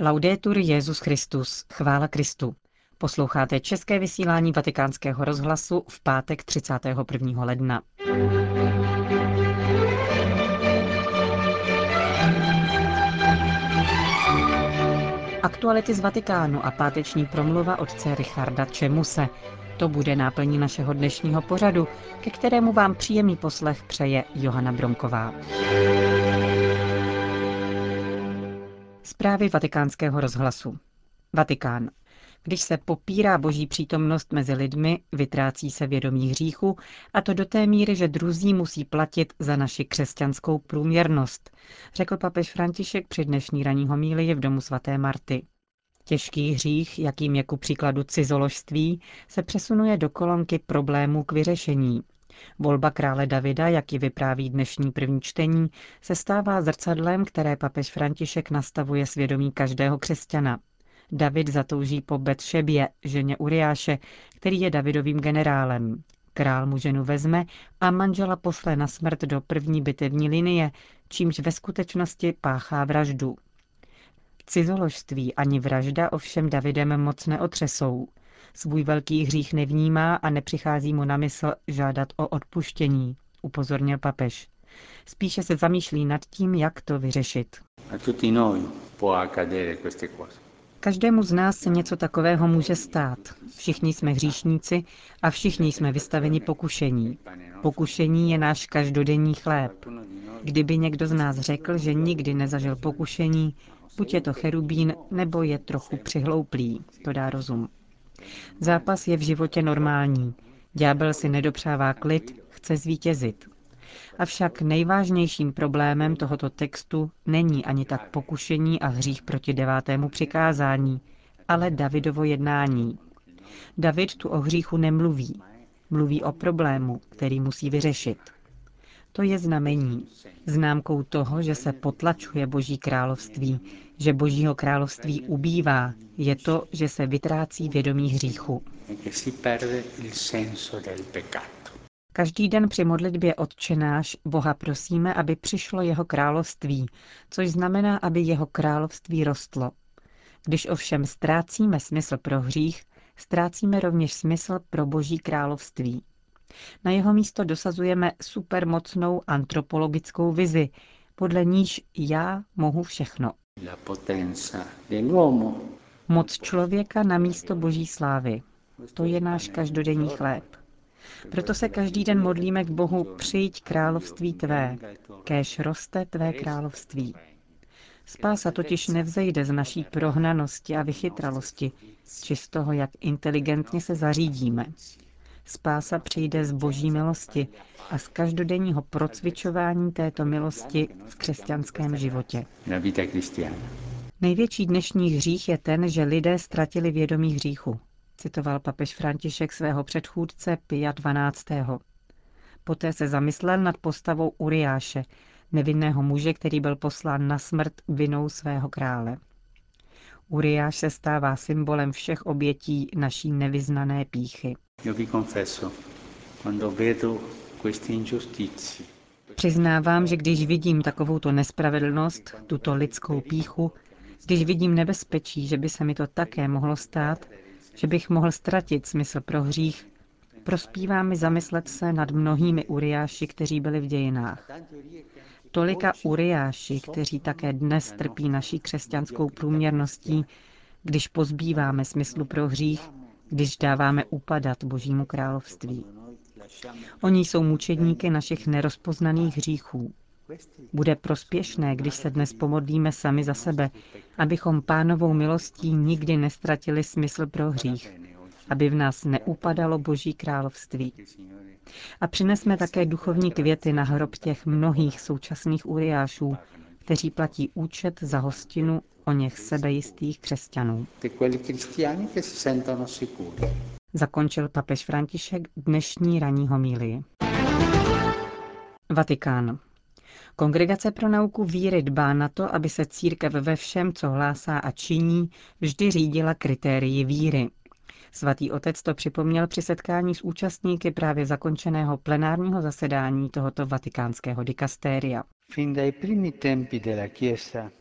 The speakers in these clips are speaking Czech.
Laudetur Jezus Christus, chvála Kristu. Posloucháte české vysílání Vatikánského rozhlasu v pátek 31. ledna. Aktuality z Vatikánu a páteční promluva otce Richarda Čemuse. To bude náplní našeho dnešního pořadu, ke kterému vám příjemný poslech přeje Johana Bronková. Zprávy vatikánského rozhlasu. Vatikán. Když se popírá boží přítomnost mezi lidmi, vytrácí se vědomí hříchu, a to do té míry, že druzí musí platit za naši křesťanskou průměrnost, řekl papež František při dnešní ranní homílii v domu svaté Marty. Těžký hřích, jakým je ku příkladu cizoložství, se přesunuje do kolonky problémů k vyřešení, Volba krále Davida, jak ji vypráví dnešní první čtení, se stává zrcadlem, které papež František nastavuje svědomí každého křesťana. David zatouží po Betšebě, ženě Uriáše, který je Davidovým generálem. Král mu ženu vezme a manžela posle na smrt do první bitevní linie, čímž ve skutečnosti páchá vraždu. Cizoložství ani vražda ovšem Davidem moc neotřesou. Svůj velký hřích nevnímá a nepřichází mu na mysl žádat o odpuštění, upozornil papež. Spíše se zamýšlí nad tím, jak to vyřešit. Každému z nás se něco takového může stát. Všichni jsme hříšníci a všichni jsme vystaveni pokušení. Pokušení je náš každodenní chléb. Kdyby někdo z nás řekl, že nikdy nezažil pokušení, buď je to cherubín, nebo je trochu přihlouplý, to dá rozum. Zápas je v životě normální. Ďábel si nedopřává klid, chce zvítězit. Avšak nejvážnějším problémem tohoto textu není ani tak pokušení a hřích proti devátému přikázání, ale Davidovo jednání. David tu o hříchu nemluví. Mluví o problému, který musí vyřešit. To je znamení, známkou toho, že se potlačuje Boží království, že Božího království ubývá, je to, že se vytrácí vědomí hříchu. Každý den při modlitbě odčenáš Boha prosíme, aby přišlo jeho království, což znamená, aby jeho království rostlo. Když ovšem ztrácíme smysl pro hřích, ztrácíme rovněž smysl pro boží království. Na jeho místo dosazujeme supermocnou antropologickou vizi, podle níž já mohu všechno. Moc člověka na místo boží slávy. To je náš každodenní chléb. Proto se každý den modlíme k Bohu, přijď království tvé, kéž roste tvé království. Spása totiž nevzejde z naší prohnanosti a vychytralosti, či z toho, jak inteligentně se zařídíme. Spása přijde z boží milosti a z každodenního procvičování této milosti v křesťanském životě. Největší dnešní hřích je ten, že lidé ztratili vědomí hříchu, citoval papež František svého předchůdce Pia 12. Poté se zamyslel nad postavou Uriáše, nevinného muže, který byl poslán na smrt vinou svého krále. Uriáš se stává symbolem všech obětí naší nevyznané píchy. Přiznávám, že když vidím takovouto nespravedlnost, tuto lidskou píchu, když vidím nebezpečí, že by se mi to také mohlo stát, že bych mohl ztratit smysl pro hřích, prospívá mi zamyslet se nad mnohými uriáši, kteří byli v dějinách. Tolika uriáši, kteří také dnes trpí naší křesťanskou průměrností, když pozbýváme smyslu pro hřích, když dáváme upadat Božímu království. Oni jsou mučedníky našich nerozpoznaných hříchů. Bude prospěšné, když se dnes pomodlíme sami za sebe, abychom pánovou milostí nikdy nestratili smysl pro hřích, aby v nás neupadalo Boží království. A přinesme také duchovní květy na hrob těch mnohých současných uriášů, kteří platí účet za hostinu o něch sebejistých křesťanů. Zakončil papež František dnešní ranní homílii. Vatikán. Kongregace pro nauku víry dbá na to, aby se církev ve všem, co hlásá a činí, vždy řídila kritérii víry. Svatý otec to připomněl při setkání s účastníky právě zakončeného plenárního zasedání tohoto vatikánského dikastéria.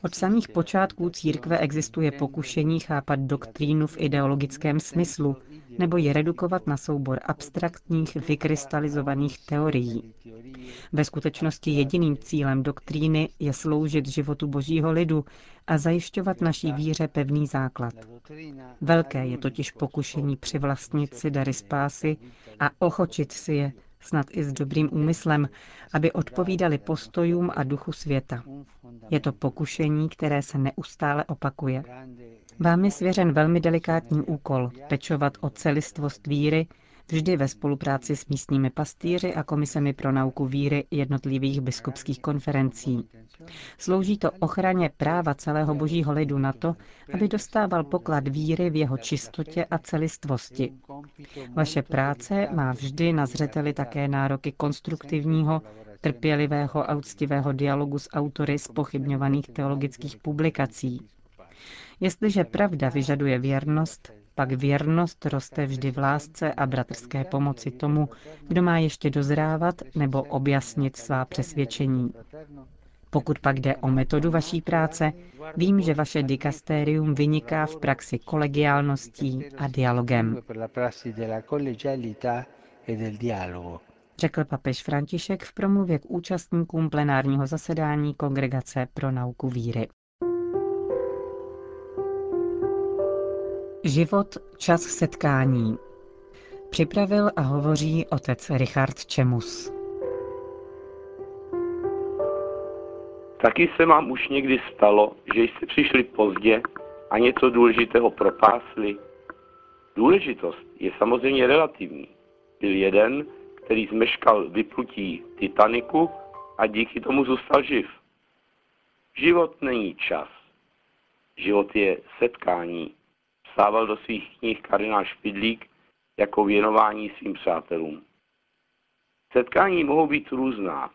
Od samých počátků církve existuje pokušení chápat doktrínu v ideologickém smyslu nebo je redukovat na soubor abstraktních, vykrystalizovaných teorií. Ve skutečnosti jediným cílem doktríny je sloužit životu božího lidu a zajišťovat naší víře pevný základ. Velké je totiž pokušení přivlastnit si dary spásy a ochočit si je, snad i s dobrým úmyslem, aby odpovídali postojům a duchu světa. Je to pokušení, které se neustále opakuje. Vám je svěřen velmi delikátní úkol pečovat o celistvost víry, vždy ve spolupráci s místními pastýři a komisemi pro nauku víry jednotlivých biskupských konferencí. Slouží to ochraně práva celého božího lidu na to, aby dostával poklad víry v jeho čistotě a celistvosti. Vaše práce má vždy na zřeteli také nároky konstruktivního, trpělivého a úctivého dialogu s autory spochybňovaných teologických publikací. Jestliže pravda vyžaduje věrnost, pak věrnost roste vždy v lásce a bratrské pomoci tomu, kdo má ještě dozrávat nebo objasnit svá přesvědčení. Pokud pak jde o metodu vaší práce, vím, že vaše dikastérium vyniká v praxi kolegiálností a dialogem. Řekl papež František v promluvě k účastníkům plenárního zasedání Kongregace pro nauku víry. Život, čas setkání. Připravil a hovoří otec Richard Čemus. Taky se vám už někdy stalo, že jste přišli pozdě a něco důležitého propásli? Důležitost je samozřejmě relativní. Byl jeden, který zmeškal vyplutí Titaniku a díky tomu zůstal živ. Život není čas. Život je setkání psával do svých knih kardinál Špidlík jako věnování svým přátelům. Setkání mohou být různá,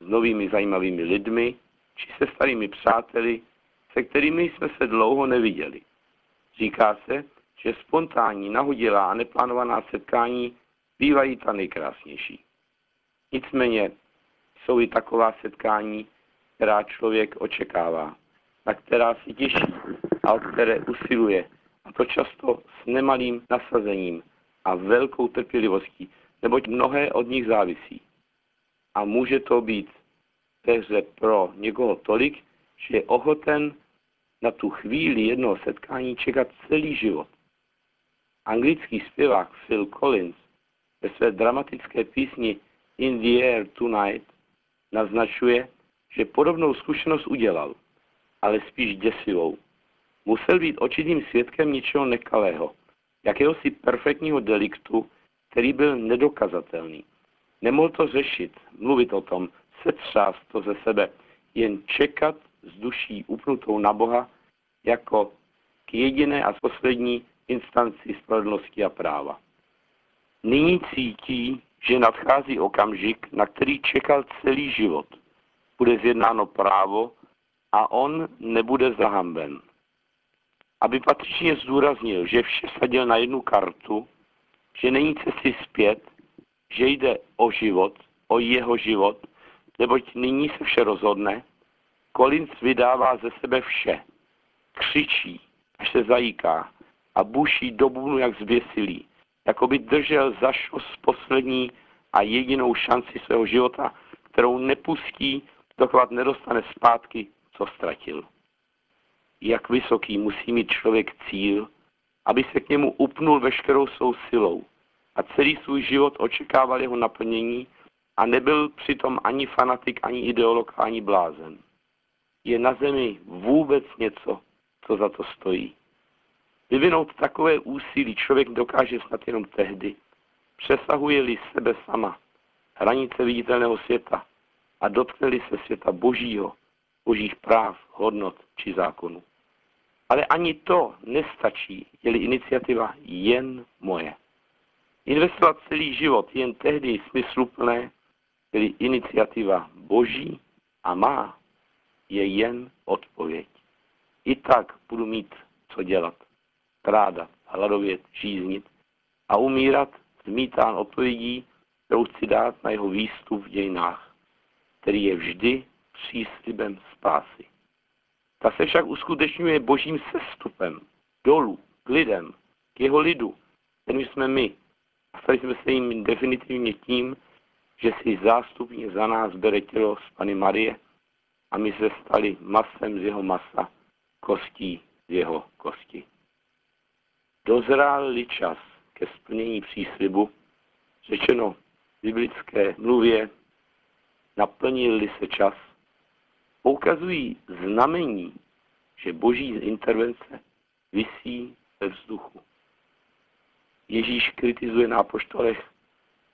s novými zajímavými lidmi, či se starými přáteli, se kterými jsme se dlouho neviděli. Říká se, že spontánní, nahodilá a neplánovaná setkání bývají ta nejkrásnější. Nicméně jsou i taková setkání, která člověk očekává, na která si těší a o které usiluje a to často s nemalým nasazením a velkou trpělivostí, neboť mnohé od nich závisí. A může to být ve pro někoho tolik, že je ochoten na tu chvíli jednoho setkání čekat celý život. Anglický zpěvák Phil Collins ve své dramatické písni In the Air Tonight naznačuje, že podobnou zkušenost udělal, ale spíš děsivou musel být očitým svědkem něčeho nekalého, jakéhosi perfektního deliktu, který byl nedokazatelný. Nemohl to řešit, mluvit o tom, setřást to ze sebe, jen čekat s duší upnutou na Boha jako k jediné a poslední instanci spravedlnosti a práva. Nyní cítí, že nadchází okamžik, na který čekal celý život. Bude zjednáno právo a on nebude zahamben aby patřičně zdůraznil, že vše sadil na jednu kartu, že není cesty zpět, že jde o život, o jeho život, neboť nyní se vše rozhodne, Collins vydává ze sebe vše. Křičí, až se zajíká a buší do bubnu jak zběsilý, jako by držel za šos poslední a jedinou šanci svého života, kterou nepustí, dokud nedostane zpátky, co ztratil jak vysoký musí mít člověk cíl, aby se k němu upnul veškerou svou silou a celý svůj život očekával jeho naplnění a nebyl přitom ani fanatik, ani ideolog, ani blázen. Je na zemi vůbec něco, co za to stojí. Vyvinout takové úsilí člověk dokáže snad jenom tehdy, přesahuje-li sebe sama, hranice viditelného světa a dotkne se světa božího, božích práv, hodnot či zákonů. Ale ani to nestačí, je-li iniciativa jen moje. Investovat celý život jen tehdy smysluplné, je iniciativa boží a má, je jen odpověď. I tak budu mít co dělat. Trádat, hladovět, žíznit, a umírat zmítán odpovědí, kterou chci dát na jeho výstup v dějinách, který je vždy příslibem spásy. Ta se však uskutečňuje božím sestupem dolů, k lidem, k jeho lidu, kterým jsme my. A stali jsme se jim definitivně tím, že si zástupně za nás bere tělo z Pany Marie a my se stali masem z jeho masa, kostí z jeho kosti. Dozrál-li čas ke splnění příslibu, řečeno v biblické mluvě, naplnil-li se čas, poukazují znamení, že boží intervence visí ve vzduchu. Ježíš kritizuje na poštolech,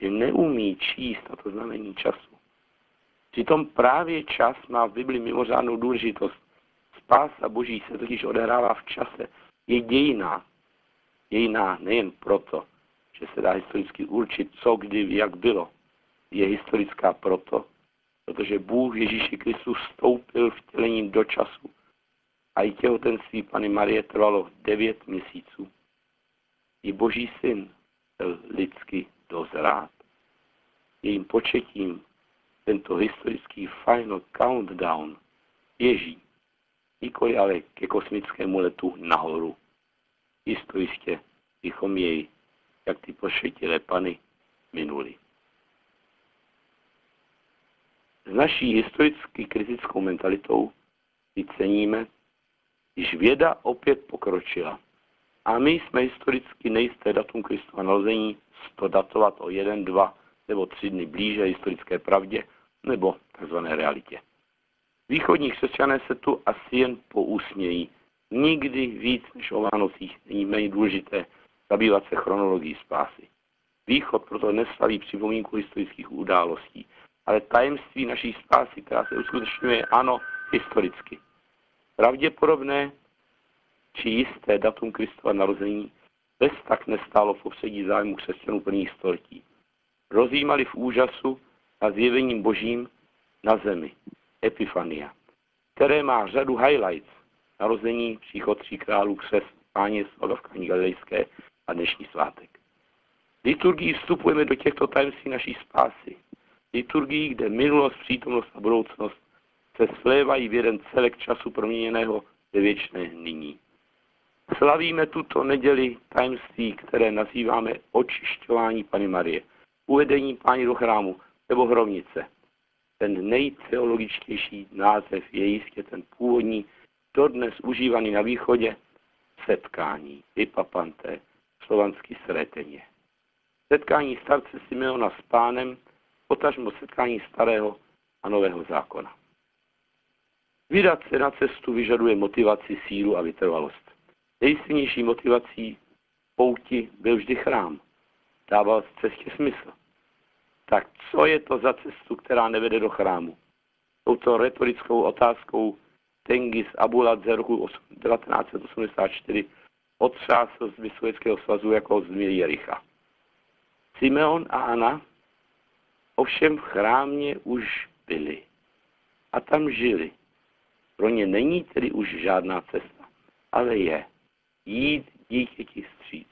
že neumí číst tato znamení času. Přitom právě čas má v Bibli mimořádnou důležitost. Spása Boží se totiž odehrává v čase. Je dějiná. Dějiná nejen proto, že se dá historicky určit, co kdy, jak bylo. Je historická proto, protože Bůh Ježíši Kristus vstoupil vtělením do času a i těhotenství Pany Marie trvalo devět měsíců. I Boží syn byl lidsky dozrát. Jejím početím tento historický final countdown běží. Nikoli ale ke kosmickému letu nahoru. Jisto jistě bychom jej, jak ty pošetilé pany, minuli. S naší historicky kritickou mentalitou si ceníme, když věda opět pokročila a my jsme historicky nejisté datum Kristova narození to datovat o jeden, dva nebo tři dny blíže historické pravdě nebo tzv. realitě. Východní křesťané se tu asi jen pousmějí. Nikdy víc než o Vánocích není méně důležité zabývat se chronologií spásy. Východ proto neslaví připomínku historických událostí, ale tajemství naší spásy, která se uskutečňuje, ano, historicky. Pravděpodobné či jisté datum Kristova narození bez tak nestálo v popředí zájmu křesťanů prvních století. Rozjímali v úžasu a zjevením božím na zemi, Epifania, které má řadu highlights, narození, příchod tří králů, křes, páně, sladovkání galilejské a dnešní svátek. Liturgii vstupujeme do těchto tajemství naší spásy. Liturgii, kde minulost, přítomnost a budoucnost se slévají v jeden celek času proměněného ve věčné nyní. Slavíme tuto neděli tajemství, které nazýváme očišťování Pany Marie, uvedení Páni do chrámu nebo hrovnice. Ten nejteologičtější název je jistě ten původní, dodnes užívaný na východě, setkání, ipapanté, slovanský sréteně. Setkání starce Simeona s pánem, potažmo setkání starého a nového zákona. Vydat se na cestu vyžaduje motivaci, sílu a vytrvalost. Nejsilnější motivací pouti byl vždy chrám. Dával z cestě smysl. Tak co je to za cestu, která nevede do chrámu? Touto retorickou otázkou Tengis Abulat z roku 1984 otřásl z Sovětského svazu jako z Jericha. Simeon a Anna ovšem v chrámě už byli a tam žili. Pro ně není tedy už žádná cesta, ale je jít dítěti stříc.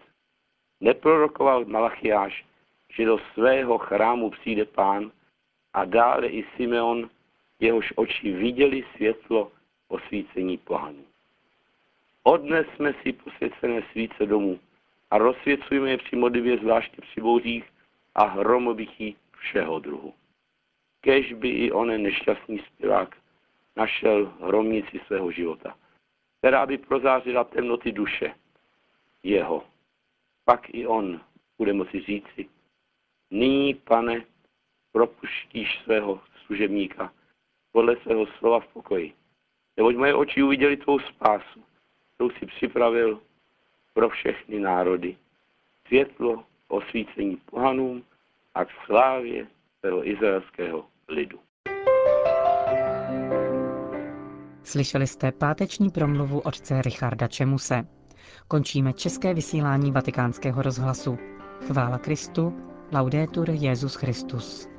Neprorokoval Malachiáš, že do svého chrámu přijde pán a dále i Simeon, jehož oči viděli světlo osvícení pohanů. Odnesme si posvěcené svíce domů a rozsvěcujme je při modlivě zvláště při bouřích a hromobytí všeho druhu. Kež by i onen nešťastný zpěvák našel hromnici svého života která by prozářila temnoty duše jeho. Pak i on bude moci říci, nyní, pane, propuštíš svého služebníka podle svého slova v pokoji. Neboť moje oči uviděli tvou spásu, kterou si připravil pro všechny národy. Světlo osvícení pohanům a k slávě svého izraelského lidu. Slyšeli jste páteční promluvu otce Richarda Čemuse. Končíme české vysílání vatikánského rozhlasu. Chvála Kristu, laudetur Jezus Christus.